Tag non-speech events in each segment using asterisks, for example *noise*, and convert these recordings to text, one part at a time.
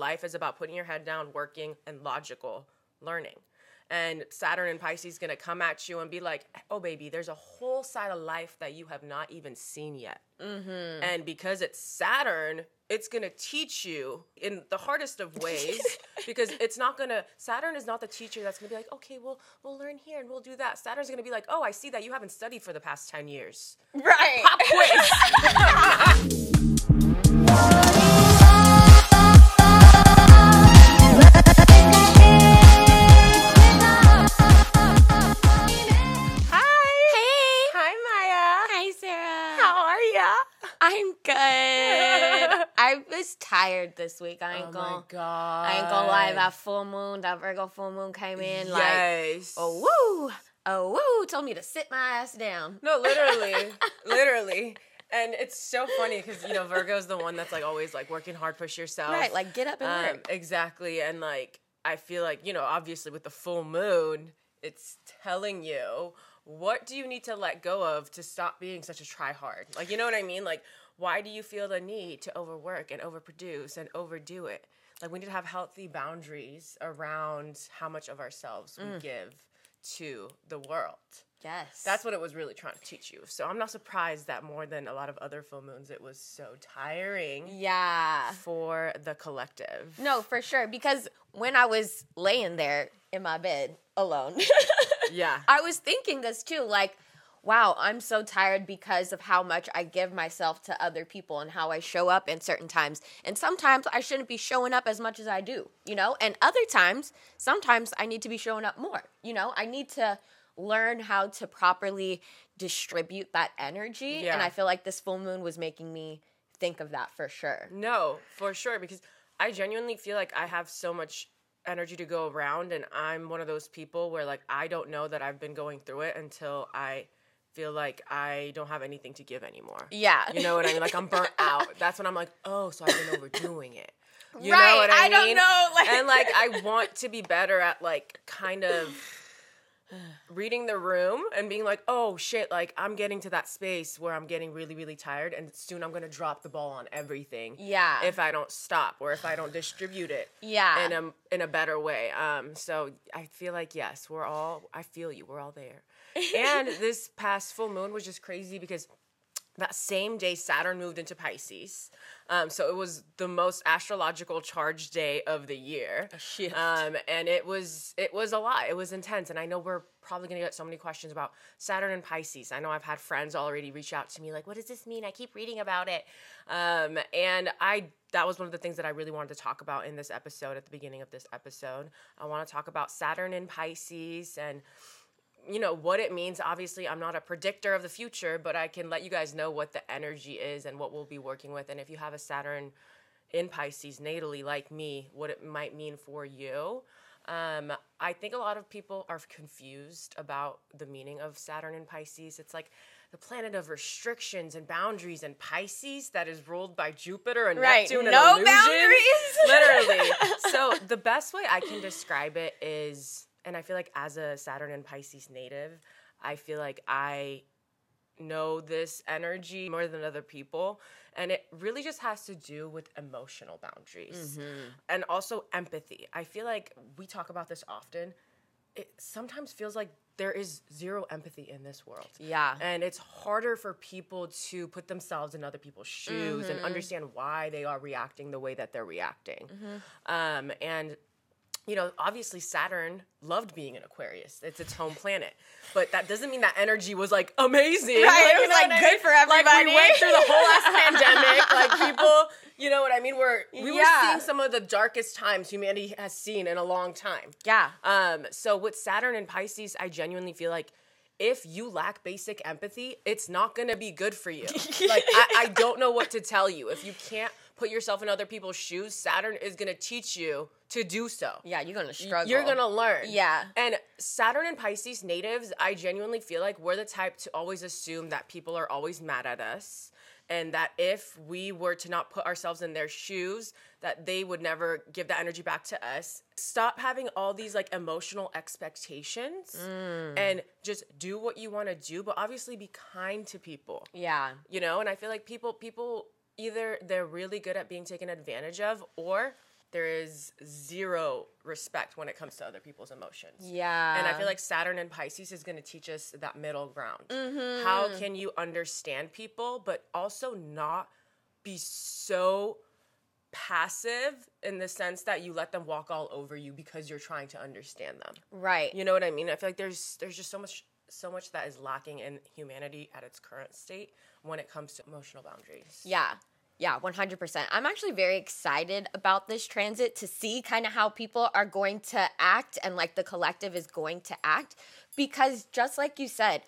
Life is about putting your head down, working, and logical learning. And Saturn and Pisces gonna come at you and be like, "Oh, baby, there's a whole side of life that you have not even seen yet." Mm-hmm. And because it's Saturn, it's gonna teach you in the hardest of *laughs* ways because it's not gonna. Saturn is not the teacher that's gonna be like, "Okay, we'll we'll learn here and we'll do that." Saturn's gonna be like, "Oh, I see that you haven't studied for the past ten years." Right. Pop quiz. *laughs* was tired this week. I ain't oh gonna. my god. I ain't gonna lie. That full moon, that Virgo full moon came in like, yes. oh woo, oh woo, told me to sit my ass down. No, literally, *laughs* literally. And it's so funny because you know Virgo's the one that's like always like working hard, push yourself. Right, like get up and Um, work. exactly, and like I feel like you know obviously with the full moon, it's telling you what do you need to let go of to stop being such a try hard. Like you know what I mean? Like why do you feel the need to overwork and overproduce and overdo it? Like we need to have healthy boundaries around how much of ourselves we Mm. give to the world. Yes, That's what it was really trying to teach you. So I'm not surprised that more than a lot of other full moons, it was so tiring yeah. for the collective. No, for sure. Because when I was laying there in my bed alone, *laughs* Yeah. I was thinking this too. Like, wow, I'm so tired because of how much I give myself to other people and how I show up in certain times. And sometimes I shouldn't be showing up as much as I do, you know? And other times, sometimes I need to be showing up more, you know? I need to learn how to properly distribute that energy. Yeah. And I feel like this full moon was making me think of that for sure. No, for sure. Because I genuinely feel like I have so much energy to go around. And I'm one of those people where, like, I don't know that I've been going through it until I feel like I don't have anything to give anymore. Yeah. You know what I mean? Like, I'm burnt *laughs* out. That's when I'm like, oh, so I've been overdoing it. You Right, know what I, mean? I don't know, like- and like I *laughs* want to be better at like kind of reading the room and being like, oh shit, like I'm getting to that space where I'm getting really, really tired and soon I'm gonna drop the ball on everything. Yeah. If I don't stop or if I don't distribute it Yeah. in a in a better way. Um so I feel like yes, we're all I feel you, we're all there. And this past full moon was just crazy because that same day Saturn moved into Pisces. Um, so it was the most astrological charged day of the year. Um, and it was it was a lot. It was intense. And I know we're probably gonna get so many questions about Saturn and Pisces. I know I've had friends already reach out to me like, what does this mean? I keep reading about it. Um, and I that was one of the things that I really wanted to talk about in this episode at the beginning of this episode. I want to talk about Saturn and Pisces and you know what it means. Obviously i'm not a predictor of the future but i can let you guys know what the energy is and what we'll be working with. And if you have a saturn in pisces natally like me what it might mean for you. Um, i think a lot of people are confused about the meaning of saturn in pisces. It's like the planet of restrictions and boundaries and pisces that is ruled by jupiter and Right, neptune no and illusion. boundaries. literally. *laughs* So the best way i can describe it is and i feel like as a saturn and pisces native i feel like i know this energy more than other people and it really just has to do with emotional boundaries mm-hmm. and also empathy. I feel like we talk about this often. It sometimes feels like there is zero empathy in this world. Yeah. and it's harder for people to put themselves in other people's shoes and mm-hmm. understand why they are reacting the way that they're reacting. Mm-hmm. Um, and you know, obviously Saturn loved being an Aquarius. It's its home planet. But that doesn't mean that energy was like amazing. Right, it was, like, what I good mean? for Like we went through the whole ass *laughs* pandemic. Like people, you know what I mean? We're we were seeing some of the darkest times humanity has seen in a long time. Yeah. Um, so with Saturn and Pisces, I genuinely feel like if you lack basic empathy, it's not gonna be good for you. *laughs* like I, I don't know what to tell you. If you can't put yourself in other people's shoes, Saturn is gonna teach you to do so. Yeah, you're gonna struggle. You're gonna learn. Yeah. And Saturn and Pisces natives, I genuinely feel like we're the type to always assume that people are always mad at us. And that if we were to not put ourselves in their shoes, that they would never give that energy back to us. Stop having all these like emotional expectations Mm. and just do what you want to do, but obviously be kind to people Yeah. you know and i feel like people people either they're really good at being taken advantage of or there is zero respect when it comes to other people's emotions. Yeah. And I feel like Saturn and Pisces is going to teach us that middle ground. Mm-hmm. How can you understand people, but also not be so passive in the sense that you let them walk all over you because you're trying to understand them. right. You know what I mean? I feel like there's there's just so much so much that is lacking in humanity at its current state when it comes to emotional boundaries. Yeah. Yeah, 100%. I'm actually very excited about this transit to see kind of how people are going to act and like the collective is going to act because just like you said,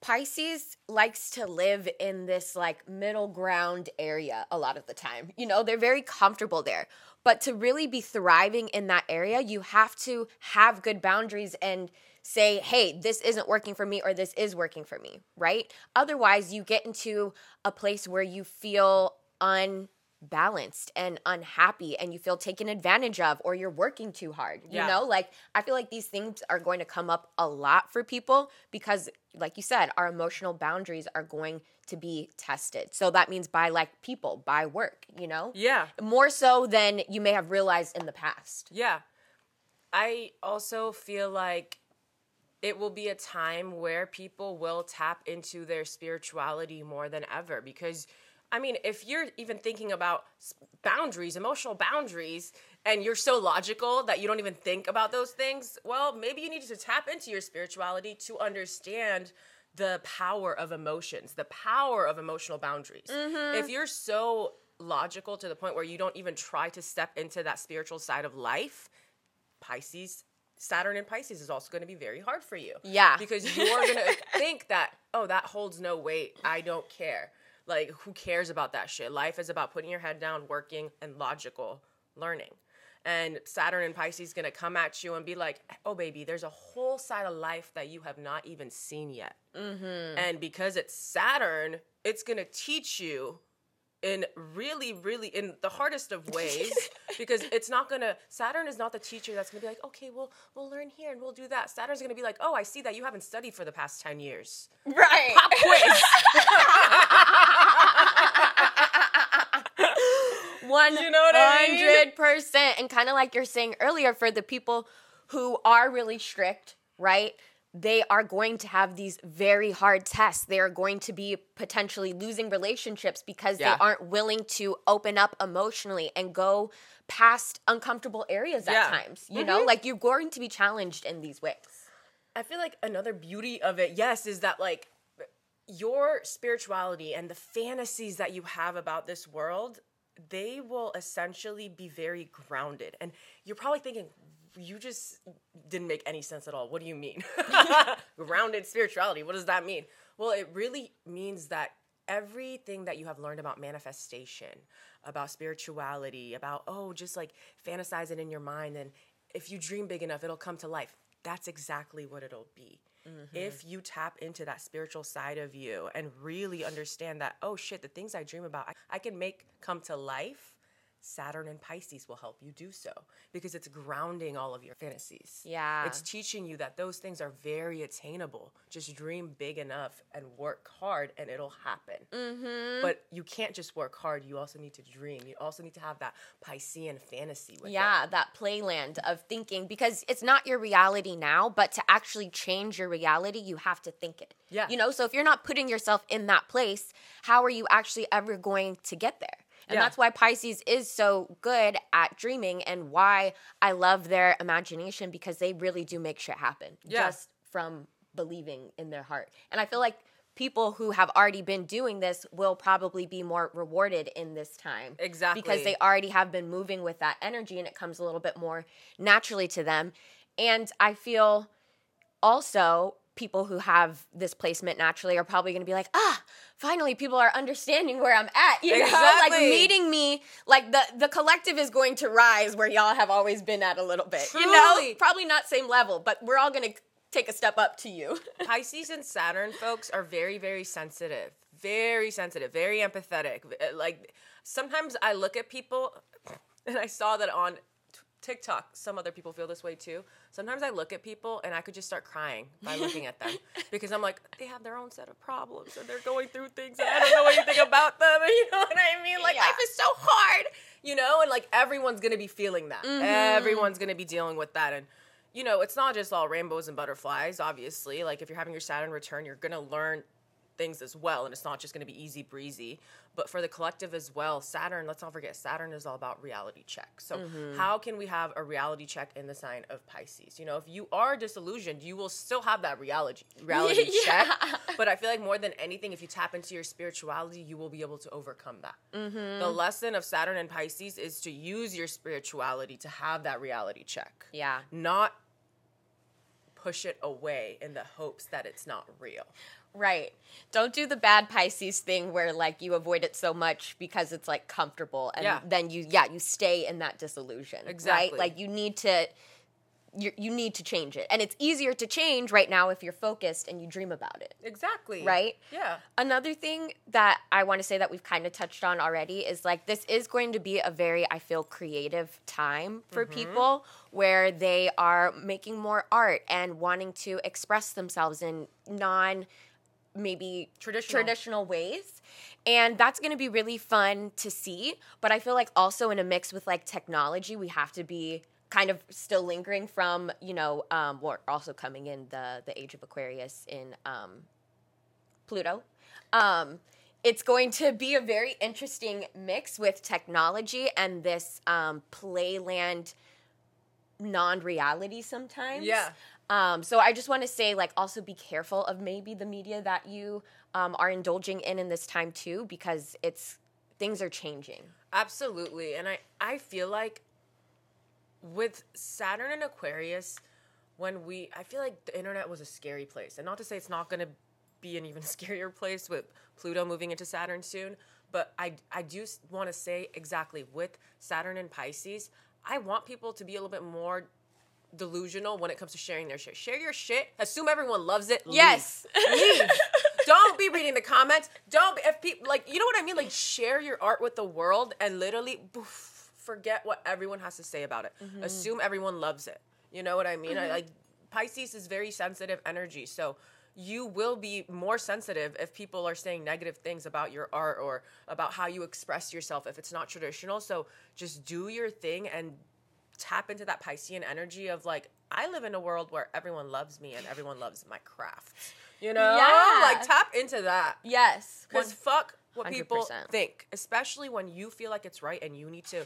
Pisces likes to live in this like middle ground area a lot of the time. You know, they're very comfortable there. But to really be thriving in that area, you have to have good boundaries and say, hey, this isn't working for me or this is working for me, right? Otherwise, you get into a place where you feel unbalanced and unhappy and you feel taken advantage of or you're working too hard. You Yeah. know, like I feel like these things are going to come up a lot for people because like you said, our emotional boundaries are going to be tested. So that means by like people, by work, you know? Yeah. More so than you may have realized in the past. Yeah. I also feel like it will be a time where people will tap into their spirituality more than ever because I mean, if you're even thinking about boundaries, emotional boundaries, and you're so logical that you don't even think about those things, well, maybe you need to tap into your spirituality to understand the power of emotions, the power of emotional boundaries. Mm-hmm. If you're so logical to the point where you don't even try to step into that spiritual side of life, Pisces, Saturn in Pisces is also going to be very hard for you. Yeah. Because you're going *laughs* to think that, oh, that holds no weight. I don't care. Like, who cares about that shit? Life is about putting your head down, working, and logical learning. And Saturn and Pisces is going to come at you and be like, oh, baby, there's a whole side of life that you have not even seen yet. Mm-hmm. And because it's Saturn, it's going to teach you in really, really, in the hardest of ways, *laughs* because it's not gonna. Saturn is not the teacher that's gonna be like, okay, we'll we'll learn here and we'll do that. Saturn's gonna be like, oh, I see that you haven't studied for the past ten years. Right. Pop quiz. *laughs* One You know what I mean? hundred percent. And kind of like you're saying earlier, for the people who are really strict, right? They are going to have these very hard tests. They are going to be potentially losing relationships because Yeah. they aren't willing to open up emotionally and go past uncomfortable areas Yeah. at times. You know, mm-hmm. like you're going to be challenged in these ways. I feel like another beauty of it, yes, is that like your spirituality and the fantasies that you have about this world, they will essentially be very grounded. And you're probably thinking, you just didn't make any sense at all. What do you mean? *laughs* *laughs* grounded spirituality, what does that mean? Well, it really means that everything that you have learned about manifestation, about spirituality, about, oh, just like fantasize it in your mind. And if you dream big enough, it'll come to life. That's exactly what it'll be. If mm-hmm. you tap into that spiritual side of you and really understand that, oh shit, the things I dream about, I, I can make come to life. Saturn and Pisces will help you do so because it's grounding all of your fantasies. Yeah. It's teaching you that those things are very attainable. Just dream big enough and work hard and it'll happen. Mm-hmm. But you can't just work hard. You also need to dream. You also need to have that Piscean fantasy with it. Yeah, that playland of thinking because it's not your reality now, but to actually change your reality, you have to think it. Yeah. You know, so if you're not putting yourself in that place, how are you actually ever going to get there? And Yeah. that's why Pisces is so good at dreaming and why I love their imagination because they really do make shit happen Yeah. just from believing in their heart. And I feel like people who have already been doing this will probably be more rewarded in this time. Exactly. Because they already have been moving with that energy and it comes a little bit more naturally to them. And I feel also people who have this placement naturally are probably going to be like, ah, finally people are understanding where I'm at. You know, like meeting me, like the the collective is going to rise where y'all have always been at a little bit. You know, probably not same level, but we're all going to take a step up to you. *laughs* Pisces and Saturn folks are very, very sensitive, very sensitive, very empathetic. Like sometimes I look at people, *laughs* and I saw that on TikTok, some other people feel this way too. Sometimes I look at people and I could just start crying by looking at them *laughs* because I'm like, they have their own set of problems and they're going through things and I don't know anything *laughs* about them. *laughs* You know what I mean? Like Yeah. life is so hard, you know, and like everyone's gonna be feeling that. Mm-hmm. Everyone's gonna be dealing with that. And you know, it's not just all rainbows and butterflies, obviously. Like if you're having your Saturn return, you're gonna learn things as well and it's not just going to be easy breezy but for the collective as well saturn let's not forget saturn is all about reality check so Mm-hmm. how can we have a reality check in the sign of pisces you know if you are disillusioned you will still have that reality *laughs* reality Yeah. check but i feel like more than anything if you tap into your spirituality you will be able to overcome that Mm-hmm. the lesson of saturn and pisces is to use your spirituality to have that reality check Yeah. not push it away in the hopes that it's not real Right. Don't do the bad Pisces thing where like you avoid it so much because it's like comfortable and Yeah. then you yeah, you stay in that disillusion. Exactly. Right? Like you need to you you need to change it. And it's easier to change right now if you're focused and you dream about it. exactly Right? yeah Another thing that I want to say that we've kind of touched on already is like this is going to be a very, I feel, creative time for Mm-hmm. people where they are making more art and wanting to express themselves in non maybe Traditional. traditional ways. And that's going to be really fun to see. But I feel like also in a mix with like technology, we have to be kind of still lingering from, you know, um, we're also coming in the, the age of Aquarius in um, Pluto. Um, it's going to be a very interesting mix with technology and this um, playland non-reality sometimes. Yeah. Um, so I just want to say, like, also be careful of maybe the media that you um, are indulging in in this time too, because it's things are changing. Absolutely. And I, I feel like with Saturn and Aquarius, when we, I feel like the internet was a scary place. And not to say it's not going to be an even *laughs* scarier place with Pluto moving into Saturn soon, but I, I do want to say exactly with Saturn and Pisces, I want people to be a little bit more delusional when it comes to sharing their shit. Share your shit. Assume everyone loves it. leave. Yes. leave. *laughs* Don't be reading the comments. Don't be, if people like you know what I mean. Like share your art with the world and literally poof, forget what everyone has to say about it. Assume everyone loves it. You know what I mean? I, like Pisces is very sensitive energy, so you will be more sensitive if people are saying negative things about your art or about how you express yourself if it's not traditional. So just do your thing and tap into that Piscean energy of like, I live in a world where everyone loves me and everyone loves my craft. You know? Yeah. Like tap into that. Yes. Because fuck what people 100%. think, especially when you feel like it's right and you need to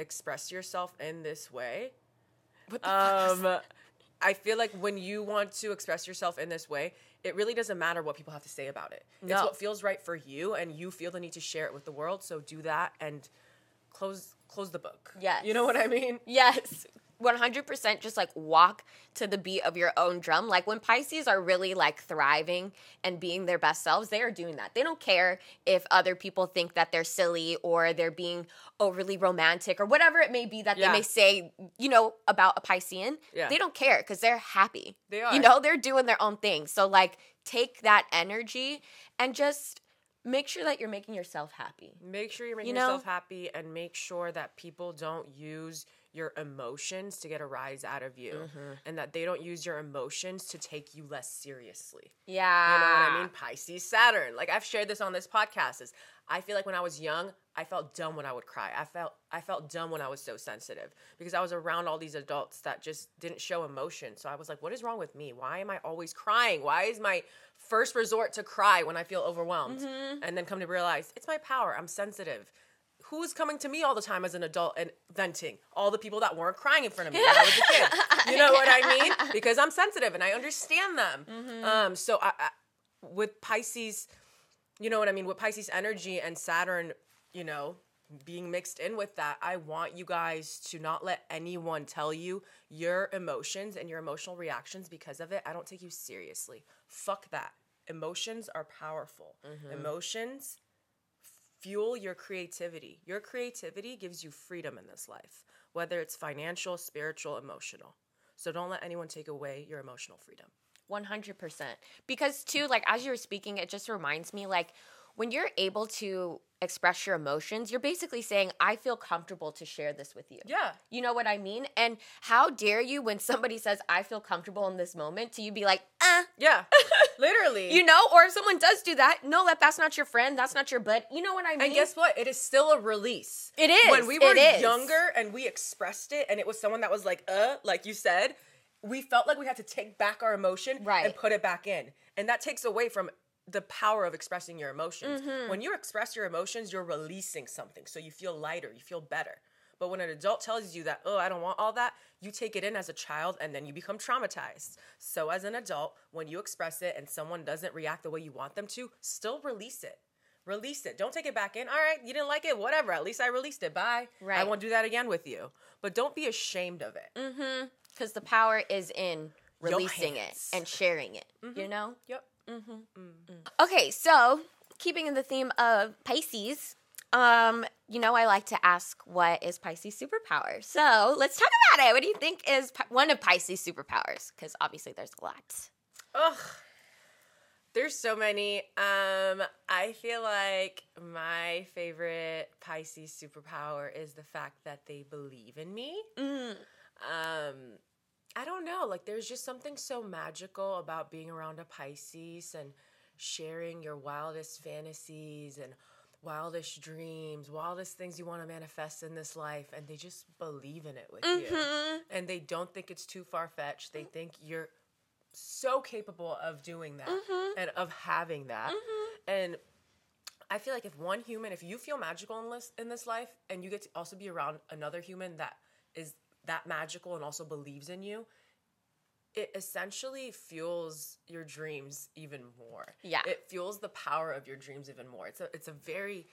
express yourself in this way. What the fuck Um, I feel like when you want to express yourself in this way, it really doesn't matter what people have to say about it. It's what feels right for you, and you feel the need to share it with the world. So do that and close close the book. Yes. you know what I mean. Yes. 100% just like walk to the beat of your own drum. Like when Pisces are really like thriving and being their best selves, they are doing that. They don't care if other people think that they're silly or they're being overly romantic or whatever it may be that Yeah. they may say, you know, about a Piscean. Yeah. They don't care because they're happy. They are. You know, they're doing their own thing. So like take that energy and just make sure that you're making yourself happy. Make sure you're making You know? yourself happy and make sure that people don't use your emotions to get a rise out of you Mm-hmm. and that they don't use your emotions to take you less seriously. Yeah. You know what I mean? Pisces, Saturn. Like I've shared this on this podcast is I feel like when I was young, I felt dumb when I would cry. I felt I felt dumb when I was so sensitive because I was around all these adults that just didn't show emotion. So I was like, what is wrong with me? Why am I always crying? Why is my first resort to cry when I feel overwhelmed? Mm-hmm. And then come to realize it's my power. I'm sensitive. Who's coming to me all the time as an adult and venting? All the people that weren't crying in front of me when I was a kid. *laughs* You know what I mean? Because I'm sensitive and I understand them. Mm-hmm. Um, so I, I, with Pisces, you know what I mean? With Pisces energy and Saturn, you know, being mixed in with that, I want you guys to not let anyone tell you your emotions and your emotional reactions because of it. I don't take you seriously. Fuck that. Emotions are powerful. Emotions fuel your creativity. Your creativity gives you freedom in this life, whether it's financial, spiritual, emotional. So don't let anyone take away your emotional freedom. 100%. Because, too, like, as you were speaking, it just reminds me, like, when you're able to express your emotions, you're basically saying, I feel comfortable to share this with you. Yeah. You know what I mean? And how dare you when somebody says, I feel comfortable in this moment, to you be like, Yeah. *laughs* Literally. you know? Or if someone does do that, know that that's not your friend, that's not your bud. You know what I mean? And guess what? It is still a release. It is, When we were younger and we expressed it, and it was someone that was like, uh, like you said, we felt like we had to take back our emotion Right. and put it back in. And that takes away from the power of expressing your emotions. Mm-hmm. When you express your emotions, you're releasing something. So you feel lighter, you feel better. But when an adult tells you that, oh, I don't want all that, you take it in as a child and then you become traumatized. So as an adult, when you express it and someone doesn't react the way you want them to, still release it. Release it. Don't take it back in. All right, you didn't like it, whatever. At least I released it. Bye. Right. I won't do that again with you. But don't be ashamed of it. Mm-hmm. Because the power is in releasing it and sharing it, you know? Yep. Mm-hmm. Okay, so keeping in the theme of Pisces, um, you know, I like to ask what is Pisces superpower. So let's talk about it. What do you think is Pi- one of Pisces superpowers? Because obviously there's a lot. Ugh. There's so many. Um, I feel like my favorite Pisces superpower is the fact that they believe in me. Mm. Um, I don't know. Like, there's just something so magical about being around a Pisces and sharing your wildest fantasies and wildest dreams, wildest things you want to manifest in this life. And they just believe in it with you. Mm-hmm. And they don't think it's too far fetched. They mm. think you're so capable of doing that mm-hmm. and of having that. Mm-hmm. And I feel like if one human, if you feel magical in this in this life, and you get to also be around another human that is that magical and also believes in you, it essentially fuels your dreams even more. Yeah. it fuels the power of your dreams even more. It's a it's a very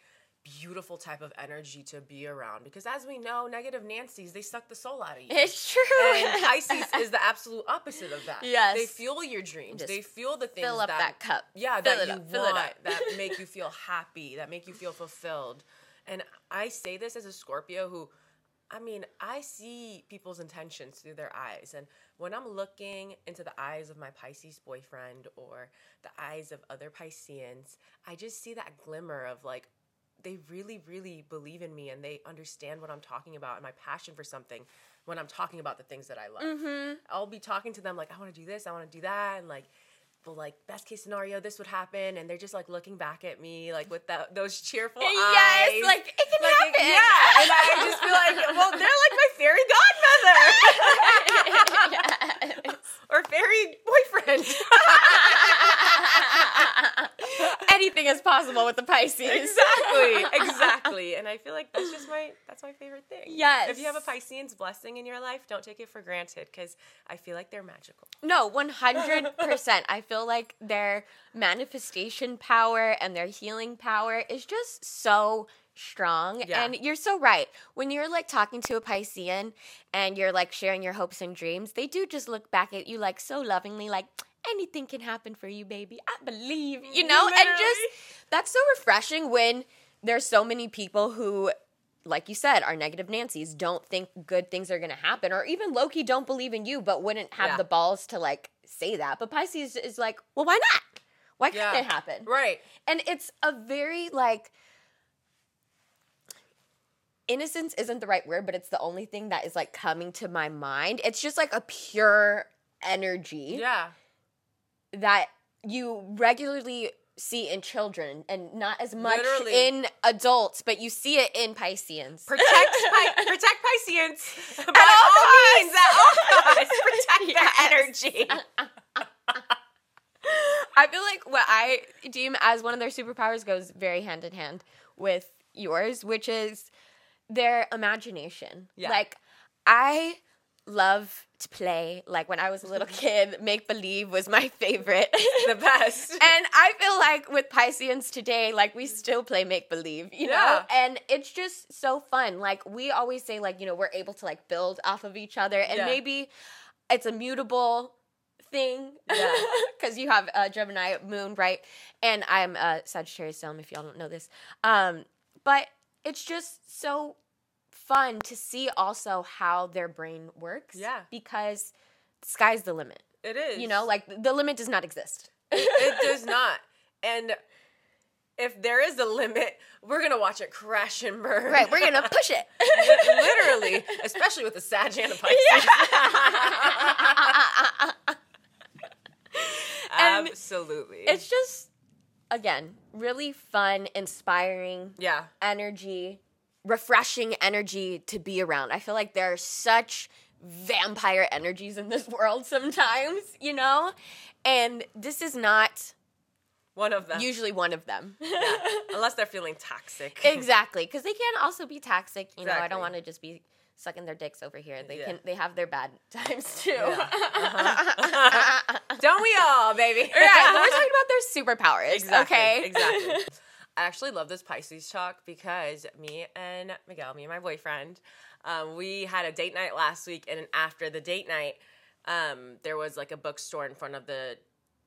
beautiful type of energy to be around because as we know negative nancys they suck the soul out of you It's true. and *laughs* Pisces is the absolute opposite of that. Yes. They fuel your dreams. Just they fuel the things fill up that, that cup. Yeah, Fill that it you up, fill it want, up. that *laughs* make you feel happy, that make you feel fulfilled. And I say this as a Scorpio who I mean, I see people's intentions through their eyes. And when I'm looking into the eyes of my Pisces boyfriend or the eyes of other Pisceans, I just see that glimmer of like, they really, really believe in me and they understand what I'm talking about and my passion for something when I'm talking about the things that I love. Mm-hmm. I'll be talking to them like, I want to do this, I want to do that. And like, like, best case scenario, this would happen. And they're just like looking back at me, like with that, those cheerful eyes. yes, like it can Like, happen. yeah, and I just feel like, well, they're like my fairy godmother *laughs* Yes. or fairy boyfriend. *laughs* Anything is possible with the Pisces. exactly, *laughs* exactly. And I feel like that's just my that's my favorite thing. Yes. If you have a Piscean's blessing in your life, don't take it for granted because I feel like they're magical. No, 100%. I feel like their manifestation power and their healing power is just so strong. Yeah. And you're so right. When you're like talking to a Piscean and you're like sharing your hopes and dreams, they do just look back at you like so lovingly, like, anything can happen for you, baby. I believe, you know? And just that's so refreshing when there's so many people who like you said, are negative Nancy's, don't think good things are gonna happen, or even lowkey don't believe in you, but wouldn't have Yeah. the balls to like say that. But Pisces is like, well, why not? Why can't Yeah. it happen? Right. And it's a very like innocence isn't the right word, but it's the only thing that is like coming to my mind. It's just like a pure energy Yeah. That you regularly see in children and not as much Literally. in adults, but you see it in Pisceans. Protect *laughs* Pi- protect Pisceans by all all means at all *laughs* costs. Protect Yes. their energy. *laughs* I feel like what I deem as one of their superpowers goes very hand in hand with yours, which is their imagination. Yeah. Like, I love to play. Like, when I was a little *laughs* kid, make believe was my favorite. *laughs* The best. *laughs* and I feel like with Pisceans today, like we still play make believe, you know? Yeah. And it's just so fun. Like we always say, like, you know, we're able to like build off of each other. And Yeah. maybe it's a mutable thing. Yeah. Because you have uh, Gemini moon, right? And I'm uh, Sagittarius Sun, if y'all don't know this. Um, but it's just so fun to see also how their brain works. Yeah. Because the sky's the limit. It is. You know, like the limit does not exist. it does not. And if there is a limit, we're gonna watch it crash and burn. Right, we're gonna push it. *laughs* literally, especially with the Sag and the Pisces. And Absolutely. it's just again really fun, inspiring yeah. energy, refreshing energy to be around. I feel like there are such vampire energies in this *laughs* world sometimes, you know? And this is not One of them. usually one of them. *laughs* Yeah. Unless they're feeling toxic. *laughs* exactly, because they can also be toxic. You know, I don't want to just be sucking their dicks over here. They Yeah. can. They have their bad times too. Yeah. Uh-huh. Don't we all, baby? right, we're talking about their superpowers. Exactly. Okay. Exactly. I actually love this Pisces talk because me and Miguel, me and my boyfriend, um, we had a date night last week, and after the date night, um, there was like a bookstore in front of the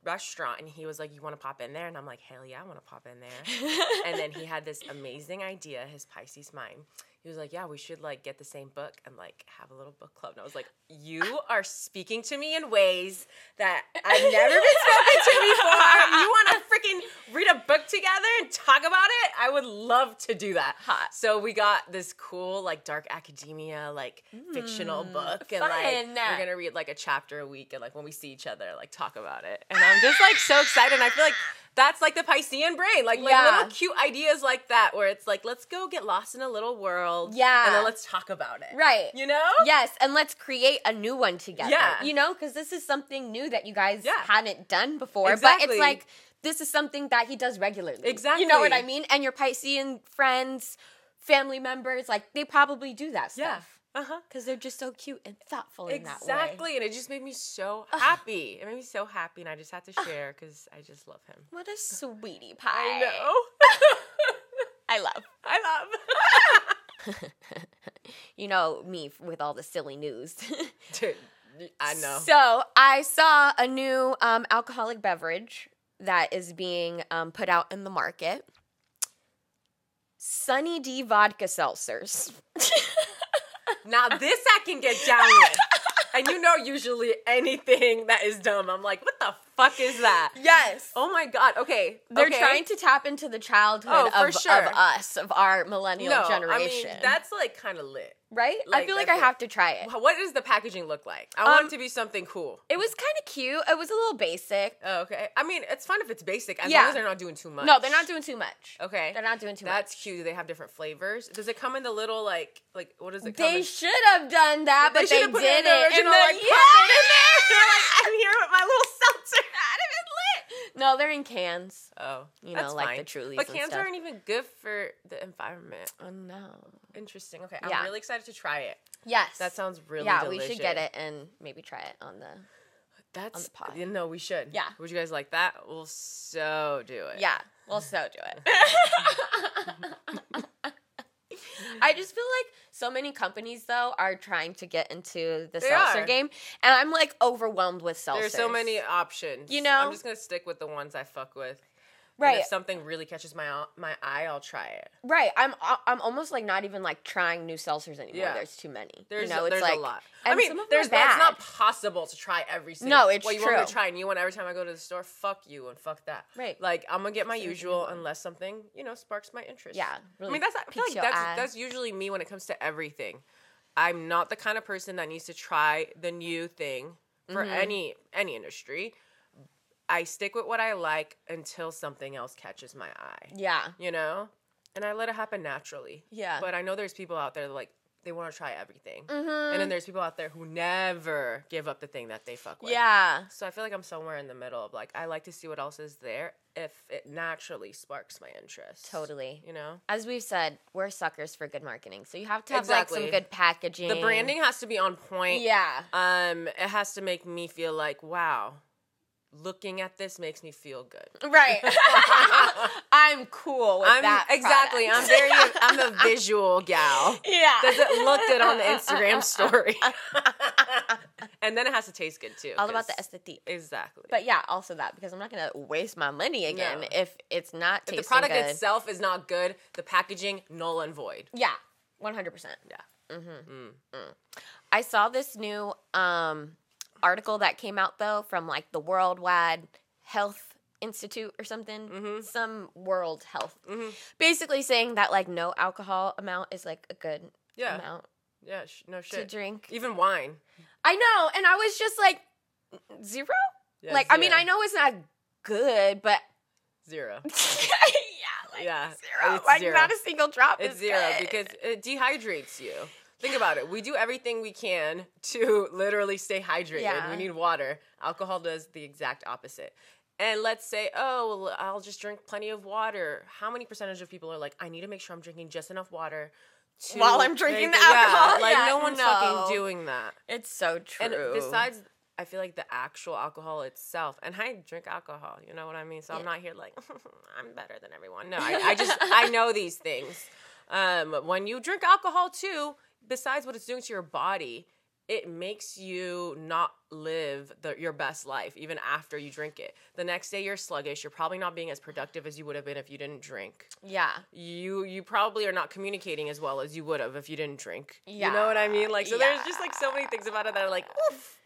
restaurant, and he was like, "You want to pop in there?" And I'm like, "Hell yeah, I want to pop in there." *laughs* and then he had this amazing idea, his Pisces mind. He was like, "Yeah, we should like get the same book and like have a little book club." And I was like, "You are speaking to me in ways that I've never been spoken to before. You want to freaking read a book together and talk about it? I would love to do that." Hot. So we got this cool like dark academia like fictional mm, book, and like we're gonna read like a chapter a week, and like when we see each other, like talk about it. And I'm just like so excited. And I feel like that's like the Piscean brain, like like Yeah. little cute ideas like that, where it's like let's go get lost in a little world, Yeah. and then let's talk about it, Right. You know? Yes, and let's create a new one together. Yeah. You know, because this is something new that you guys Yeah. hadn't done before. But it's like this is something that he does regularly. Exactly. You know what I mean? And your Piscean friends, family members, like they probably do that Yeah. stuff. Uh huh. Because they're just so cute and thoughtful in that way. Exactly, and it just made me so happy. It made me so happy, and I just had to share because I just love him. What a sweetie *laughs* pie. I know. *laughs* I love. I love. *laughs* You know me with all the silly news. Dude, I know. So I saw a new um, alcoholic beverage that is being um, put out in the market. Sunny D vodka seltzers. Now this I can get down with. And you know, usually anything that is dumb, I'm like, what the fuck is that? yes. Oh my god. Okay, They're okay. trying to tap into the childhood Oh, of, sure. of us, of our millennial no, generation. I mean, that's like kind of lit. Right? I feel like I have to try it. What does the packaging look like? I want Um, it to be something cool. It was kind of cute. It was a little basic. Oh, okay. I mean, it's fun if it's basic, as Yeah. long as they're not doing too much. No, they're not doing too much. Okay. They're not doing too That's much. That's cute. They have different flavors? Does it come in the little like like what does it come They in? should have done that, but they, should've put it in didn't. the original, And like, the- pop in there. They're *laughs* like, I'm here with my little seltzer. *laughs* *laughs* No, they're in cans. Oh, You know, like fine. the Trulies But cans stuff. aren't even good for the environment. Oh no. Interesting. Okay, Yeah. I'm really excited to try it. Yes. That sounds really good. yeah, delicious. we should get it and maybe try it on the. That's the pod. You know, we should. Yeah. Would you guys like that? We'll so do it. Yeah, we'll so do it. *laughs* *laughs* *laughs* I just feel like so many companies though are trying to get into the They seltzer are. game, and I'm like overwhelmed with seltzers. There's so many options. You know? I'm just gonna stick with the ones I fuck with. And Right. if something really catches my eye- my eye, I'll try it. Right. I'm I'm almost like not even like trying new seltzers anymore. Yeah. There's too many. There's you know, it's there's like, a lot. I mean, there's that's not possible to try every single. No, it's well, you want true. to try new one every time I go to the store? Fuck you and fuck that. Right. Like I'm gonna get my usual unless something you know sparks my interest. Yeah, I mean that's I feel like that's eye. that's usually me when it comes to everything. I'm not the kind of person that needs to try the new thing for Mm-hmm. any any industry. I stick with what I like until something else catches my eye Yeah. you know and i let it happen naturally Yeah. but i know there's people out there that like they want to try everything Mm-hmm. and then there's people out there who never give up the thing that they fuck with Yeah. so i feel like i'm somewhere in the middle of like i like to see what else is there if it naturally sparks my interest Totally. you know As we've said, we're suckers for good marketing. So you have to have like some good packaging. the branding has to be on point Yeah. um it has to make me feel like wow looking at this makes me feel good Right. *laughs* I'm cool with i'm that. exactly i'm very i'm a visual gal Yeah. Does it look good on the Instagram story? *laughs* and then it has to taste good too. All about the aesthetic. Exactly. But yeah, also that because I'm not gonna waste my money again No. if it's not if the product good. itself is not good, the packaging null and void. yeah, 100. percent Yeah. Mm-hmm. Mm. Mm. I saw this new um article that came out though from like the Worldwide Health Institute or something, Mm-hmm. some World Health, basically saying that like no alcohol amount is like a good Yeah. amount Yeah, sh- no to shit. drink. Even wine. I know, and I was just like zero. Yeah, like I mean. I know it's not good, but *laughs* Zero. *laughs* yeah, like Yeah, zero. it's like zero. not a single drop. It's is zero good. because it dehydrates you. Think about it. We do everything we can to literally stay hydrated. Yeah. We need water. Alcohol does the exact opposite. And let's say, oh, well, I'll just drink plenty of water. How many percentage of people are like, I need to make sure I'm drinking just enough water to While I'm drinking the it-" Yeah, alcohol? like Yeah, no one's no. fucking doing that. it's so true. And besides, I feel like the actual alcohol itself, and I drink alcohol, you know what I mean? So I'm not here like, *laughs* I'm better than everyone. No, I, I just, *laughs* I know these things. Um, when you drink alcohol too, besides what it's doing to your body, it makes you not live the, your best life even after you drink it. The next day you're sluggish. You're probably not being as productive as you would have been if you didn't drink. yeah, You you probably are not communicating as well as you would have if you didn't drink. Yeah. You know what I mean? Like so there's just like so many things about it that are like oof,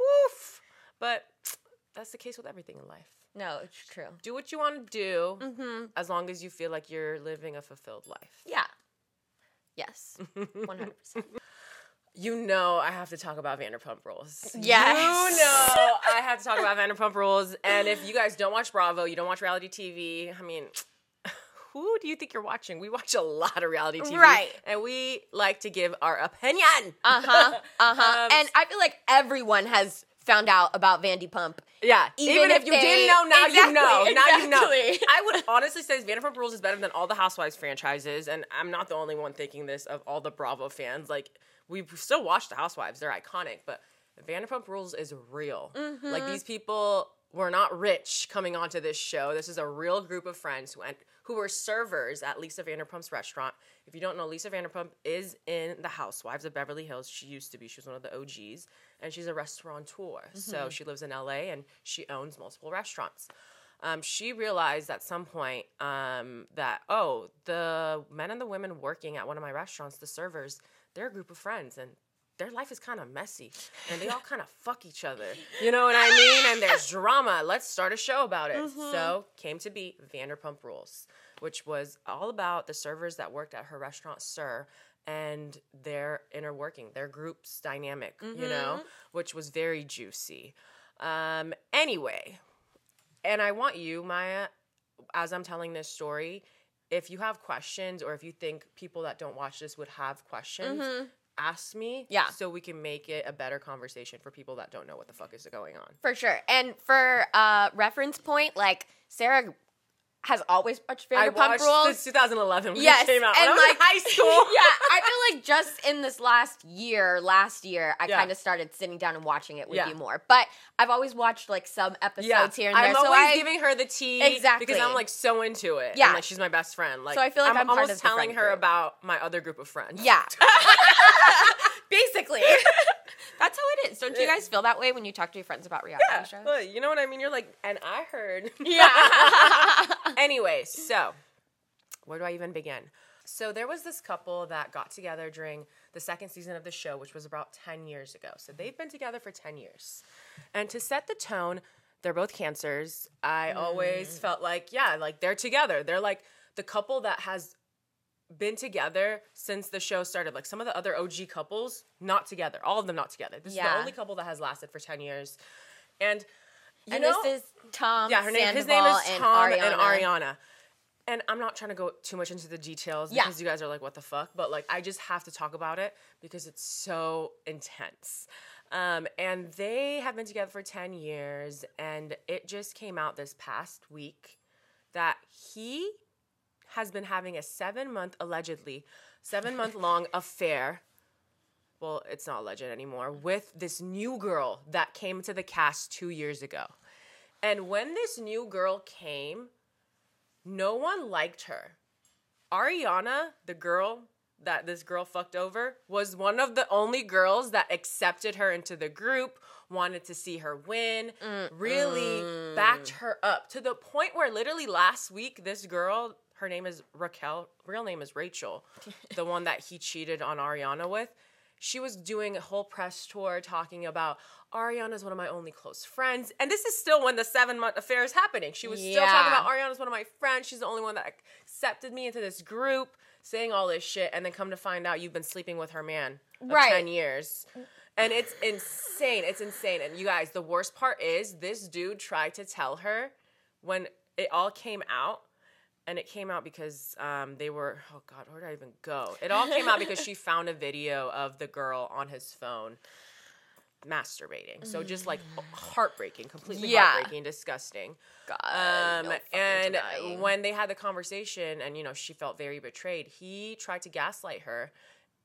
oof. But that's the case with everything in life. no, it's true. Do what you want to do Mm-hmm. as long as you feel like you're living a fulfilled life. Yeah. Yes. *laughs* One hundred percent. You know I have to talk about Vanderpump Rules. Yes. You know I have to talk about Vanderpump Rules. And if you guys don't watch Bravo, you don't watch reality TV, I mean, *sighs* who do you think you're watching? We watch a lot of reality TV. Right. And we like to give our opinion. Uh huh. *laughs* Uh huh. Um, and I feel like everyone has found out about Vandy Pump. Yeah. Even Even, if if, you they- didn't know, now you know. Exactly, Now you know. I would honestly say Vanderpump Rules is better than all the Housewives franchises. And I'm not the only one thinking this of all the Bravo fans. Like, we still watch the Housewives, they're iconic, but Vanderpump Rules is real. Like, mm-hmm. these people were not rich coming onto this show. This is a real group of friends who, went, who were servers at Lisa Vanderpump's restaurant. If you don't know, Lisa Vanderpump is in the Housewives of Beverly Hills. She used to be. She was one of the OGs, and she's a restaurateur. So she lives in LA and she owns multiple restaurants. Um, she realized at some point um, that oh, the men and the women working at one of my restaurants, the servers, they're a group of friends, and their life is kind of messy, and they all *laughs* kind of fuck each other. You know what I mean? And there's *laughs* drama. Let's start a show about it. So mm-hmm. came to be Vanderpump Rules, which was all about the servers that worked at her restaurant, SUR, and their inner working, their group's dynamic. You know, mm-hmm. which was very juicy. Um, anyway, and I want you, Maya, as I'm telling this story, if you have questions or if you think people that don't watch this would have questions, mm-hmm. Ask me. Yeah. So we can make it a better conversation for people that don't know what the fuck is going on. For sure. And for uh reference point, like Sarah has always watched I Vanderpump watched Rules. this 2011 when yes, it came out. and I like in high school. *laughs* yeah, I *laughs* feel like just in this last year, last year, I Yeah. kind of started sitting down and watching it with Yeah. you more. But I've always watched like some episodes Yeah, here and there. I'm so always I, giving her the tea Exactly. because I'm like so into it. Yeah. and, like she's my best friend. Like So I feel like I'm part almost telling her group. about my other group of friends. yeah, *laughs* basically, *laughs* that's how it is. Don't you guys feel that way when you talk to your friends about reality Yeah, shows? look, you know what I mean? You're like, and I heard. *laughs* Yeah. *laughs* anyway, so where do I even begin? So there was this couple that got together during the second season of the show, which was about 10 years ago. So they've been together for 10 years. And to set the tone, they're both cancers. I mm. always felt like, yeah, like they're together. They're like the couple that has been together since the show started. Like some of the other OG couples, not together. All of them not together. This is the only couple that has lasted for 10 years. And you and know, this is Tom. yeah, her name. His name is Tom and and Ariana. Ariana. And I'm not trying to go too much into the details Yeah. because you guys are like, what the fuck? But like, I just have to talk about it because it's so intense. Um, and they have been together for 10 years. And it just came out this past week that he has been having a seven month, allegedly, seven month long *laughs* affair. Well, it's not alleged anymore, with this new girl that came to the cast two years ago. And when this new girl came, no one liked her. Ariana, the girl that this girl fucked over, was one of the only girls that accepted her into the group, wanted to see her win, really backed her up to the point where literally last week, this girl, her name is Raquel, real name is Rachel, *laughs* the one that he cheated on Ariana with. she was doing a whole press tour talking about Ariana's one of my only close friends. And this is still when the seven month affair is happening. She was still talking about Ariana's one of my friends. She's the only one that accepted me into this group, saying all this shit. And then come to find out you've been sleeping with her man of Right. 10 years. And it's insane. It's insane. And you guys, the worst part is this dude tried to tell her when it all came out. And it came out because um, they were, oh God, where did I even go? It all came out because she *laughs* found a video of the girl on his phone masturbating. So just like heartbreaking, completely Yeah. heartbreaking, disgusting. God. Um, no fucking and denying. when they had the conversation, and you know, she felt very betrayed, he tried to gaslight her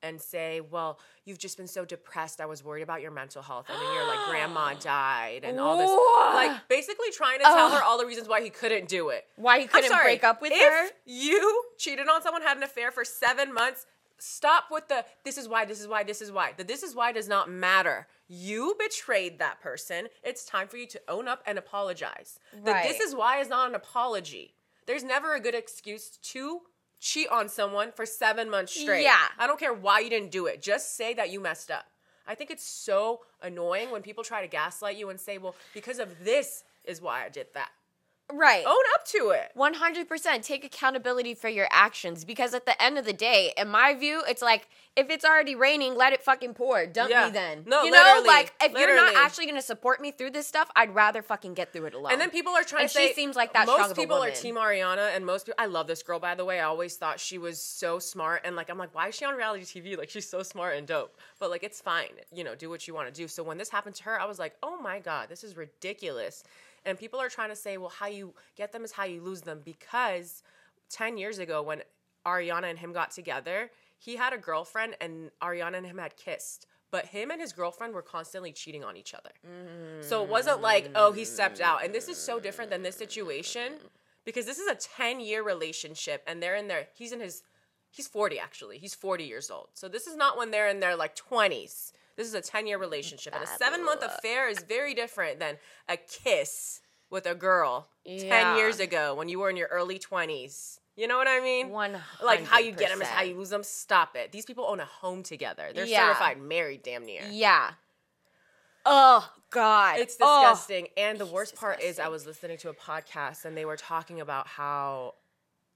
and say, Well, you've just been so depressed. I was worried about your mental health. And then your like grandma *gasps* died and all this. Like basically trying to tell Ugh. her all the reasons why he couldn't do it. Why he I'm couldn't sorry, break up with if her? You cheated on someone, had an affair for seven months. Stop with the this is why, this is why, this is why. The this is why does not matter. You betrayed that person. It's time for you to own up and apologize. The Right. this is why is not an apology. There's never a good excuse to cheat on someone for seven months straight. Yeah. I don't care why you didn't do it. Just say that you messed up. I think it's so annoying when people try to gaslight you and say, well, because of this is why I did that. Right. Own up to it. 100% take accountability for your actions because at the end of the day in my view it's like if it's already raining let it fucking pour dump Yeah. me then No, you know like if you're not actually going to support me through this stuff i'd rather fucking get through it alone And then people are trying And to say she seems like that Most people are. Team Ariana, and most people. I love this girl, by the way. I always thought she was so smart, and like I'm like, why is she on reality TV? Like she's so smart and dope. But like it's fine, you know, do what you want to do. So when this happened to her, I was like, oh my god, this is ridiculous. And people are trying to say, well, how you get them is how you lose them because ten years ago when Ariana and him got together, he had a girlfriend, and Ariana and him had kissed. But him and his girlfriend were constantly cheating on each other. So it wasn't like, oh, he stepped out. And this is so different than this situation because this is a 10 year relationship and they're in there. he's in his, he's 40 actually. He's 40 years old. So this is not when they're in their like 20s. This is a 10 year relationship. And a seven month affair is very different than a kiss with a girl 10 years ago when you were in your early 20s. You know what I mean? 100%. Like how you get them is how you lose them. Stop it. These people own a home together. They're Yeah. certified married damn near. yeah oh god It's Oh. disgusting. And the worst part is, I was listening to a podcast and they were talking about how,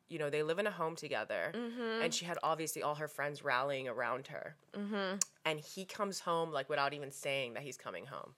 you know, they live in a home together. Mm-hmm. And she had obviously all her friends rallying around her. Mm-hmm. And he comes home, like, without even saying that he's coming home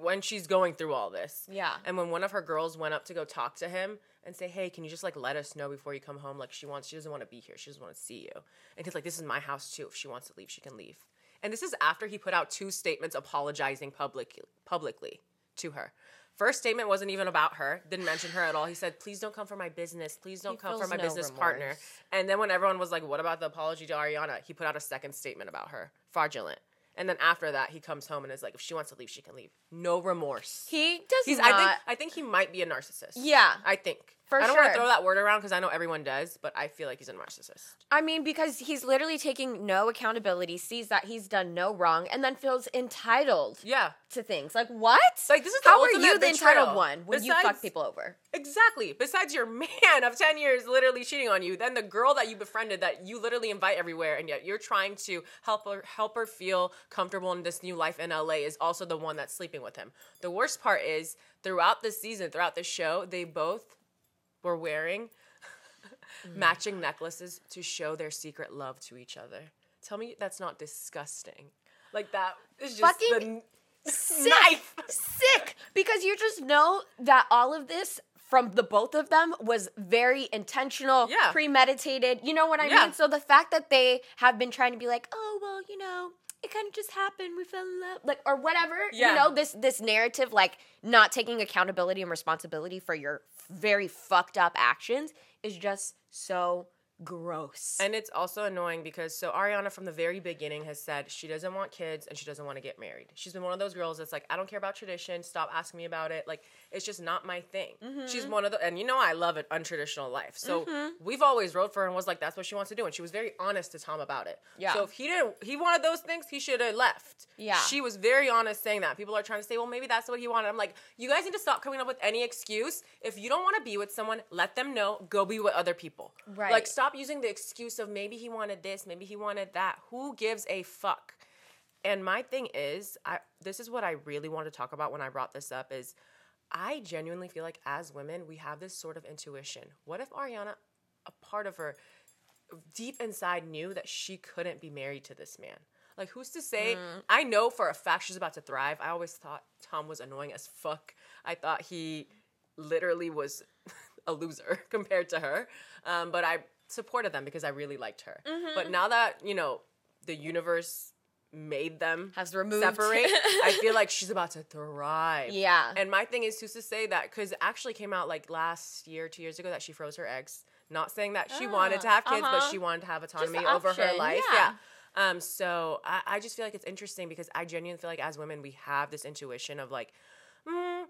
when she's going through all this. Yeah. And when one of her girls went up to go talk to him and say, hey, can you just, like, let us know before you come home? Like, she wants, she doesn't want to be here. She doesn't want to see you. And he's like, this is my house, too. If she wants to leave, she can leave. And this is after he put out two statements apologizing public, publicly to her. First statement wasn't even about her, didn't mention her at all. He said, please don't come for my business. Please don't He come for my no business partner. And then when everyone was like, what about the apology to Ariana? He put out a second statement about her, fraudulent. And then after that, he comes home and is like, if she wants to leave, she can leave. No remorse. he does He's, not I think, I think he might be a narcissist. yeah I think. For I don't want to throw that word around because I know everyone does, but I feel like he's a narcissist. I mean, because he's literally taking no accountability, sees that he's done no wrong, and then feels entitled Yeah. to things. Like what? Like, this is the how are you the betrayal. entitled one when you fuck people over? Exactly. Besides your man of 10 years literally cheating on you, then the girl that you befriended that you literally invite everywhere and yet you're trying to help her help her feel comfortable in this new life in LA is also the one that's sleeping with him. The worst part is throughout the season, throughout the show, they both were wearing mm. matching necklaces to show their secret love to each other. Tell me that's not disgusting. Like that is just Fucking the Sick, knife. sick. Because you just know that all of this from the both of them was very intentional, Yeah. premeditated. You know what I Yeah. mean? So the fact that they have been trying to be like, oh well, you know, it kind of just happened. We fell in love, like or whatever. Yeah. You know, this this narrative, like not taking accountability and responsibility for your very fucked up actions, is just so gross. And it's also annoying because so Ariana from the very beginning has said she doesn't want kids and she doesn't want to get married. She's been one of those girls that's like, I don't care about tradition. Stop asking me about it. Like, it's just not my thing. She's Mm-hmm. one of the, and you know, I love an untraditional life. So we've always wrote for her and was like, that's what she wants to do. And she was very honest to Tom about it. Yeah. So if he didn't, he wanted those things, he should have left. Yeah. She was very honest saying that. People are trying to say, well, maybe that's what he wanted. I'm like, you guys need to stop coming up with any excuse. If you don't want to be with someone, let them know. Go be with other people. Right. Like, stop using the excuse of maybe he wanted this, maybe he wanted that. Who gives a fuck? And my thing is, I this is what I really want to talk about when I brought this up is I genuinely feel like as women, we have this sort of intuition. What if Ariana, a part of her deep inside knew that she couldn't be married to this man? Like who's to say? I know for a fact she's about to thrive. I always thought Tom was annoying as fuck. I thought he literally was *laughs* a loser *laughs* compared to her. Um, but I supported them because I really liked her. But now that, you know, the universe made them Has removed. separate, I *laughs* feel like she's about to thrive. Yeah. And my thing is who's to say that because it actually came out like last year, two years ago, that she froze her eggs. Not saying that she wanted to have kids, but uh-huh. she wanted to have autonomy over her life. yeah. Yeah. Um, so I, I just feel like it's interesting because I genuinely feel like as women we have this intuition of like, mm,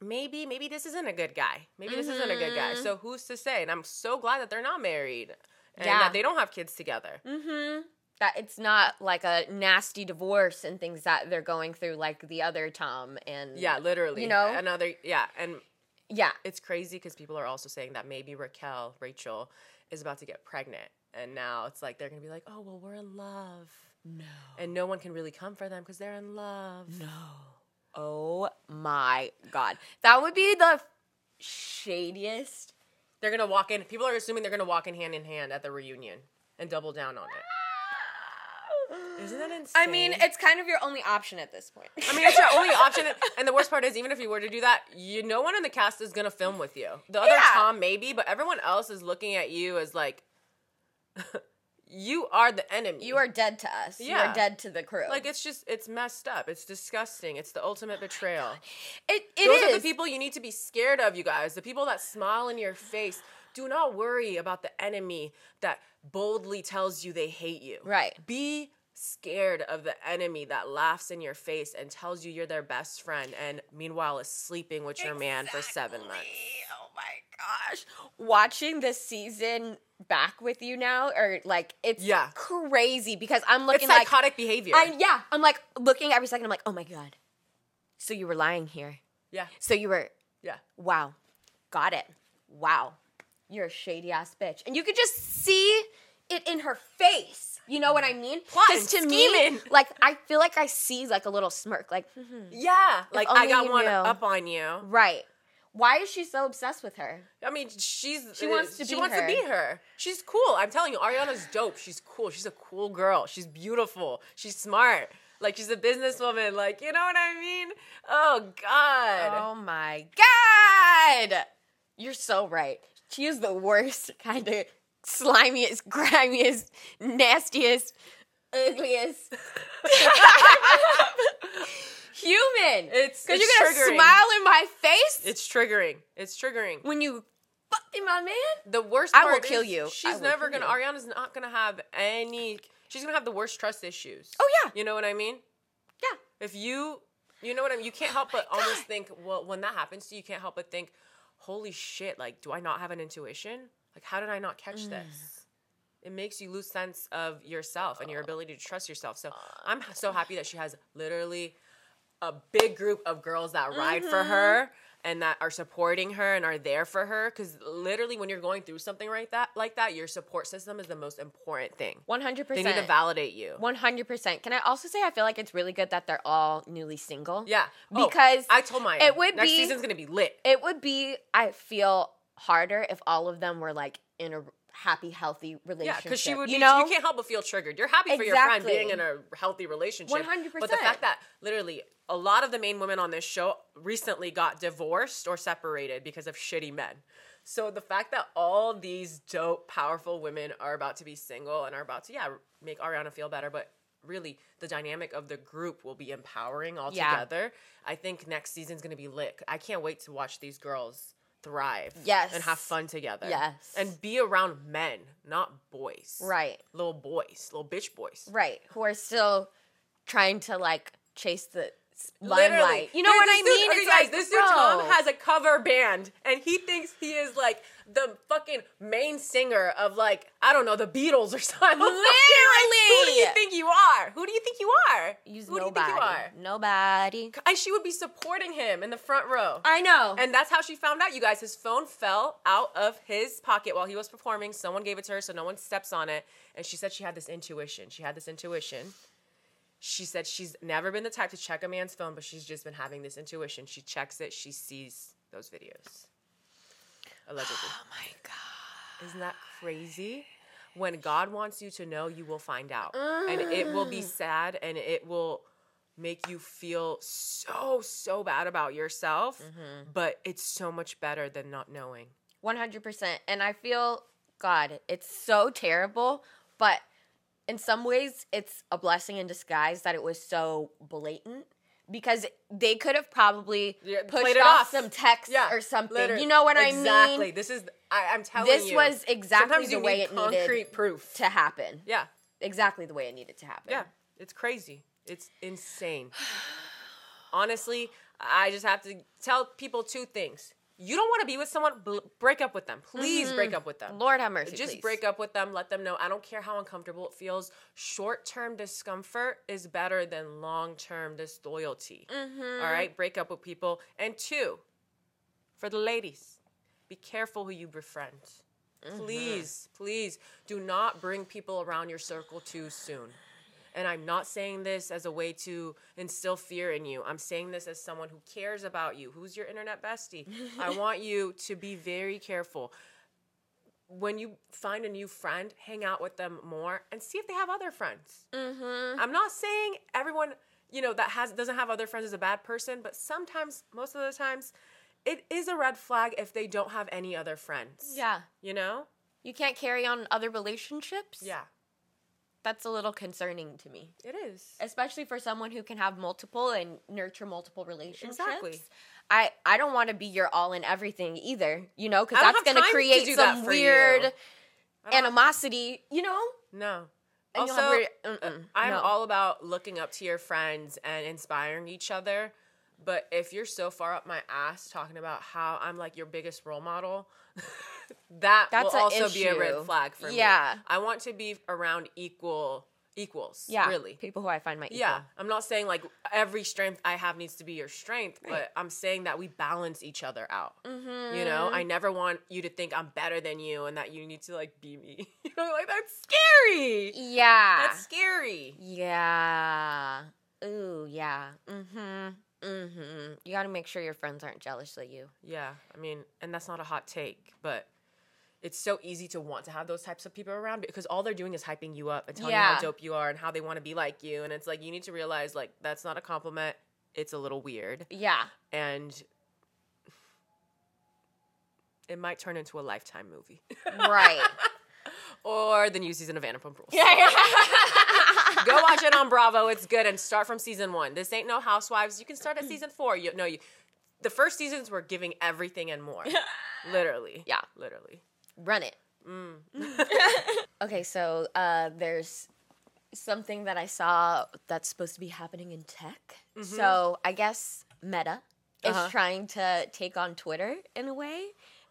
maybe maybe this isn't a good guy. Maybe this isn't a good guy. So who's to say? And I'm so glad that they're not married and Yeah. that they don't have kids together. Mm-hmm. That it's not like a nasty divorce and things that they're going through like the other Tom and Yeah, literally. You know? another yeah, and yeah it's crazy because people are also saying that maybe Raquel, Rachel, is about to get pregnant, and now it's like they're gonna be like, oh well, we're in love, no and no one can really come for them because they're in love. no oh my god that would be the shadiest They're gonna walk in. People are assuming they're gonna walk in hand in hand at the reunion and double down on it. Isn't that insane? *gasps* I mean it's kind of your only option at this point I mean, it's your only *laughs* option. And the worst part is, even if you were to do that, you no one in the cast is gonna film with you. The other Yeah. Tom maybe, but everyone else is looking at you as like, *laughs* you are the enemy. you are dead to us you are dead to the crew like it's just it's messed up. It's disgusting. It's the ultimate betrayal. it, it Those is. are the people you need to be scared of, you guys. The people that smile in your face. Do not worry about the enemy that boldly tells you they hate you. Right. Be scared of the enemy that laughs in your face and tells you you're their best friend and meanwhile is sleeping with your man for seven months. Oh my gosh. Watching this season back with you now, or like it's Yeah. crazy because I'm It's looking like psychotic behavior. I yeah, I'm like looking every second. I'm like, oh my god. So you were lying here. yeah. So you were Yeah. wow, got it. Wow, you're a shady ass bitch, and you could just see it in her face. You know what I mean? Because to scheming. me, *laughs* like I feel like I see like a little smirk, like mm-hmm. Yeah. Like I got one knew. up on you. right. Why is she so obsessed with her? I mean, she's She uh, wants to she be wants her. to be her. She's cool. I'm telling you, Ariana's dope. She's cool. She's a cool girl. She's beautiful. She's smart. Like she's a businesswoman. Like you know what I mean? Oh God. Oh my god! You're so right. She is the worst kind of slimiest, *laughs* grimiest, nastiest, ugliest *laughs* human. It's- because you're gonna triggering. smile in my face It's triggering. It's triggering. when you fucking my man. The worst. I will kill you. She's never gonna. you. Ariana's not gonna have any. She's gonna have the worst trust issues. Oh yeah, You know what I mean? yeah. If you, you know what I mean. You can't help but oh almost think. Well, when that happens to you, you can't help but think, "Holy shit! Like, do I not have an intuition? Like, how did I not catch mm. this?" It makes you lose sense of yourself and your ability to trust yourself. So I'm so happy that she has literally a big group of girls that ride for mm-hmm. her and that are supporting her and are there for her. Because literally, when you're going through something like that, like that, your support system is the most important thing. 100% They percent. need to validate you. One hundred percent. Can I also say I feel like it's really good that they're all newly single? Yeah, Oh, Because I told my it would next be- season's gonna be lit. It would be, I feel, harder if all of them were like in a happy, healthy relationship. Yeah, because she would. you be- know, you can't help but feel triggered. You're happy for your friend being in a healthy relationship. 100%. But the fact that literally a lot of the main women on this show recently got divorced or separated because of shitty men. So the fact that all these dope, powerful women are about to be single and are about to yeah make Ariana feel better, but really the dynamic of the group will be empowering all Yeah. together. I think next season's gonna be lit. I can't wait to watch these girls thrive. Yes. And have fun together. Yes. And be around men, not boys right, little boys, little bitch boys. right, who are still trying to like chase the s- Literally. limelight. You know There's what I dude- mean? okay, It's guys, like, this dude Tom has a cover band, and he thinks he is like the fucking main singer of like I don't know the Beatles or *laughs* something. Like, who do you think you are? Who do you think you are? Use who nobody. do you think you are? Nobody. And she would be supporting him in the front row. I know. And that's how she found out, you guys. His phone fell out of his pocket while he was performing. Someone gave it to her so no one steps on it. And she said she had this intuition. She had this intuition. She said she's never been the type to check a man's phone, but she's just been having this intuition. She checks it, she sees those videos. Allegedly. Oh my god. Isn't that crazy? When God wants you to know, you will find out. And it will be sad and it will make you feel so, so bad about yourself. Mm-hmm. But it's so much better than not knowing. 100%. And I feel, God, it's so terrible, but in some ways, it's a blessing in disguise that it was so blatant because they could have probably Yeah, pushed off, off. some text or something. literally. You know what exactly. I mean? Exactly. This is, I, I'm telling This you. This was exactly the way it needed concrete proof. To happen. yeah. Exactly the way it needed to happen. Yeah, it's crazy. It's insane. *sighs* Honestly, I just have to tell people two things. You don't want to be with someone, bl- break up with them. Please break mm-hmm. up with them. Lord have mercy. Just please. break up with them. Let them know. I don't care how uncomfortable it feels. Short term discomfort is better than long term disloyalty. Mm-hmm. All right? Break up with people. And two, for the ladies, be careful who you befriend. Mm-hmm. Please, please do not bring people around your circle too soon. And I'm not saying this as a way to instill fear in you. I'm saying this as someone who cares about you. Who's your internet bestie? I *laughs* want you to be very careful. When you find a new friend, hang out with them more and see if they have other friends. Mm-hmm. I'm not saying everyone, you know, that has doesn't have other friends is a bad person, but sometimes, most of the times, it is a red flag if they don't have any other friends. Yeah. You know? You can't carry on other relationships? Yeah. That's a little concerning to me. It is. Especially for someone who can have multiple and nurture multiple relationships. Exactly. I, I don't want to be your all in everything either, you know, because that's going to create some you. weird I don't have- animosity, you know? No. And also, have uh, re- uh, uh, I'm no. all about looking up to your friends and inspiring each other. But if you're so far up my ass talking about how I'm like your biggest role model, *laughs* that That's will also be a red flag for me. Yeah. I want to be around equal equals. Yeah. Really. People who I find my equal. Yeah, I'm not saying like every strength I have needs to be your strength, but I'm saying that we balance each other out. Mm-hmm. You know, I never want you to think I'm better than you and that you need to like be me. *laughs* You know, like that's scary. Yeah. That's scary. yeah. Ooh, yeah. Mm-hmm. Mm-hmm. You got to make sure your friends aren't jealous of you. Yeah, I mean, and that's not a hot take, but it's so easy to want to have those types of people around because all they're doing is hyping you up and telling you how dope you are and how they want to be like you. And it's like you need to realize like that's not a compliment. It's a little weird. Yeah. And it might turn into a lifetime movie. Right. *laughs* or the new season of Vanderpump Rules. *laughs* *laughs* Go watch it on Bravo. It's good and start from season one. This ain't no Housewives. You can start at season four. You know you. The first seasons were giving everything and more. *laughs* Literally. Yeah. Literally. Run it. *laughs* okay, so uh, there's something that I saw that's supposed to be happening in tech. So I guess Meta Uh-huh. is trying to take on Twitter in a way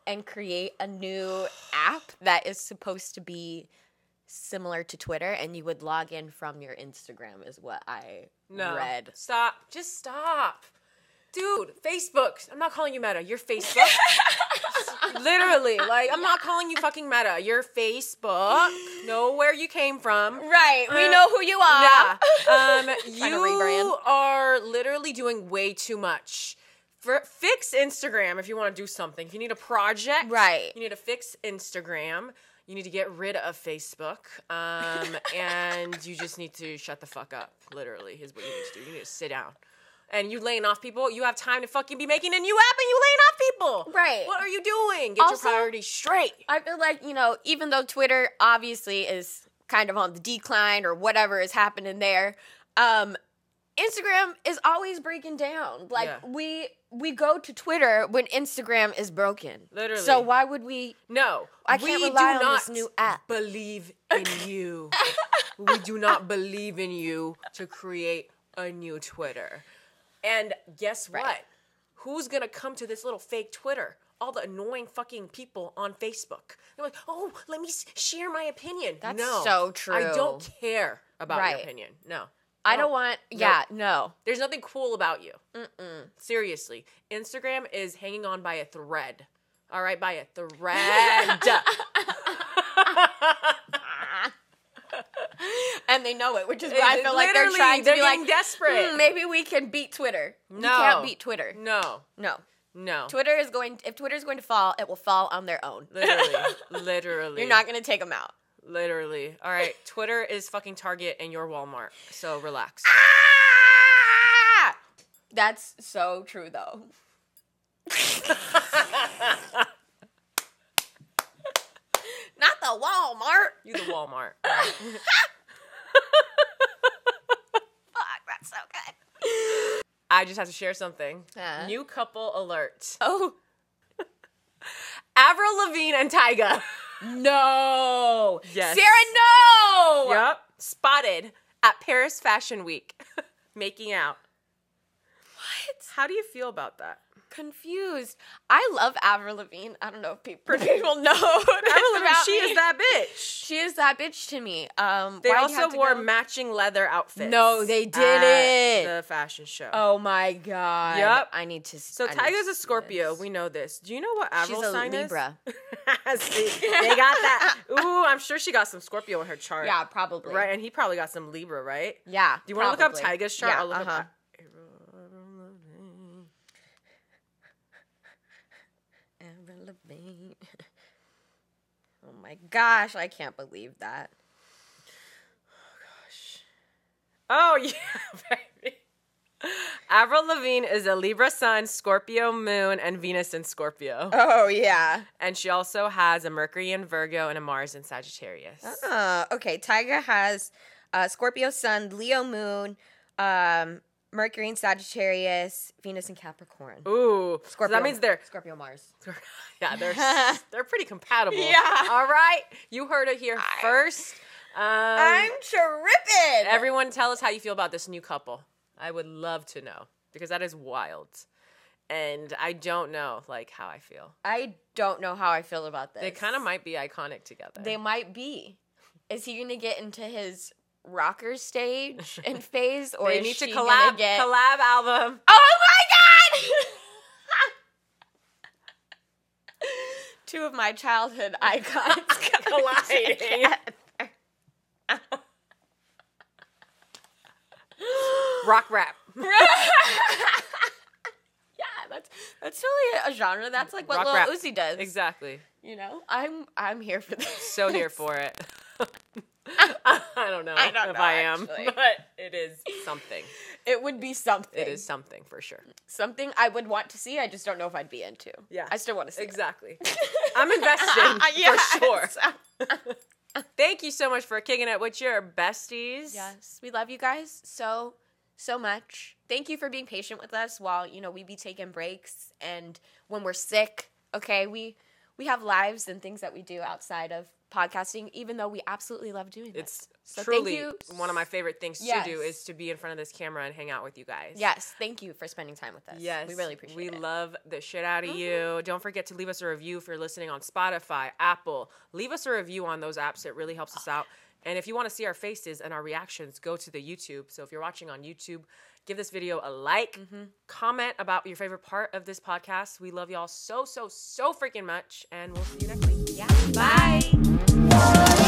and create a new app that is supposed to be similar to Twitter, and you would log in from your Instagram, is what I No. read. Stop. Just stop. Dude, Facebook. I'm not calling you Meta. You're Facebook. *laughs* Literally. Like, I'm not calling you fucking Meta. You're Facebook. Know where you came from. Right, we Uh, know who you are. Yeah. *laughs* Um, you are literally doing way too much. For, fix Instagram if you want to do something. If you need a project, Right. You need to fix Instagram. You need to get rid of Facebook, um, *laughs* and you just need to shut the fuck up. Literally, is what you need to do. You need to sit down. And you laying off people. You have time to fucking be making a new app, and you laying off people. Right. What are you doing? Get Also- your priorities straight. I feel like, you know, even though Twitter obviously is kind of on the decline or whatever is happening there, um, Instagram is always breaking down. Like Yeah. we we go to Twitter when Instagram is broken. Literally. So why would we No, I can't we rely do on not this new app. Believe *laughs* in you. we do not believe in you to create a new Twitter. And guess Right. what? Who's gonna come to this little fake Twitter? All the annoying fucking people on Facebook. They're like, "Oh, let me share my opinion." That's no, so true. I don't care about your opinion. No, I don't want yeah, no. There's nothing cool about you. Seriously, Instagram is hanging on by a thread. All right, by a *laughs* thread. And they know it, which is why I It's feel like they're literally- trying to they're be like getting desperate. "Hmm, maybe we can beat Twitter. You No. can't beat Twitter. No, No. no. Twitter is going if Twitter is going to fall, it will fall on their own. Literally, *laughs* literally. You're not going to take them out. Literally. All right. Twitter is fucking Target and your Walmart. So relax. Ah! That's so true though. Not the Walmart. You the Walmart. *laughs* Fuck, that's so good. I just have to share something. Uh. New couple alert. Oh *laughs* Avril Lavigne and Tyga. No. Yes. Sarah, no. Yep. Spotted at Paris Fashion Week. *laughs* Making out. How do you feel about that? Confused. I love Avril Lavigne. I don't know if people, *laughs* people know. *laughs* Avril Lavigne, she me. is that bitch. She is that bitch to me. Um, They why'd you have also wore go- matching leather outfits. No, they didn't. The fashion show. Oh my god. Yep. I need to. So I Tyga's a Scorpio. We know this. Do you know what Avril's She's a sign Libra. is? *laughs* See, they got that. Ooh, I'm sure she got some Scorpio in her chart. Yeah, probably. Right, and he probably got some Libra, right? Yeah. Do you want to look up. Tyga's chart? Yeah, I'll look uh-huh. up. Lavigne. *laughs* Oh my gosh, I can't believe that. Oh, gosh. Oh *laughs* yeah, baby. Avril Lavigne is a Libra Sun, Scorpio Moon, and Venus in Scorpio. Oh yeah. And she also has a Mercury in Virgo and a Mars in Sagittarius. Uh, okay, Tyga has uh, Scorpio Sun, Leo Moon, um, Mercury and Sagittarius, Venus and Capricorn. Ooh, so Scorpio. that means they're Scorpio Mars. *laughs* yeah they're *laughs* they're pretty compatible. Yeah. All right, you heard it here first. Um, I'm tripping. everyone, tell us how you feel about this new couple. I would love to know because that is wild, and I don't know like how I feel. I don't know how I feel about this. They kind of might be iconic together. They might be. Is he gonna get into his rocker stage and *laughs* phase, or They need to collab get? collab album. *laughs* oh my god! *laughs* Two of my childhood icons Colliding. Rock rap. yeah, that's that's totally a genre. That's like what Rock Lil rap. Uzi does. Exactly. You know, I'm I'm here for this. So here for it. *laughs* I don't know I don't if know, I am, actually. *laughs* but it is something. It would be something. It is something for sure. something I would want to see. I just don't know if I'd be into. Yeah. I still want to see. it. Exactly. *laughs* I'm investing Yes. for sure. Thank you so much for kicking it with your besties. Yes, we love you guys so so much. Thank you for being patient with us while you know we be taking breaks and when we're sick. Okay, we we have lives and things that we do outside of podcasting, even though we absolutely love doing this. It's So thank truly one of my favorite things Yes. to do is to be in front of this camera and hang out with you guys. Yes, thank you for spending time with us. Yes. we really appreciate We it. Mm-hmm. love the shit out of you. Don't forget to leave us a review if you're listening on Spotify, Apple. Leave us a review on those apps. It really helps us out. And if you want to see our faces and our reactions, go to the YouTube. So if you're watching on YouTube, give this video a like, Mm-hmm. comment about your favorite part of this podcast. We love y'all so, so, so freaking much. And we'll see you next week. yeah. Bye.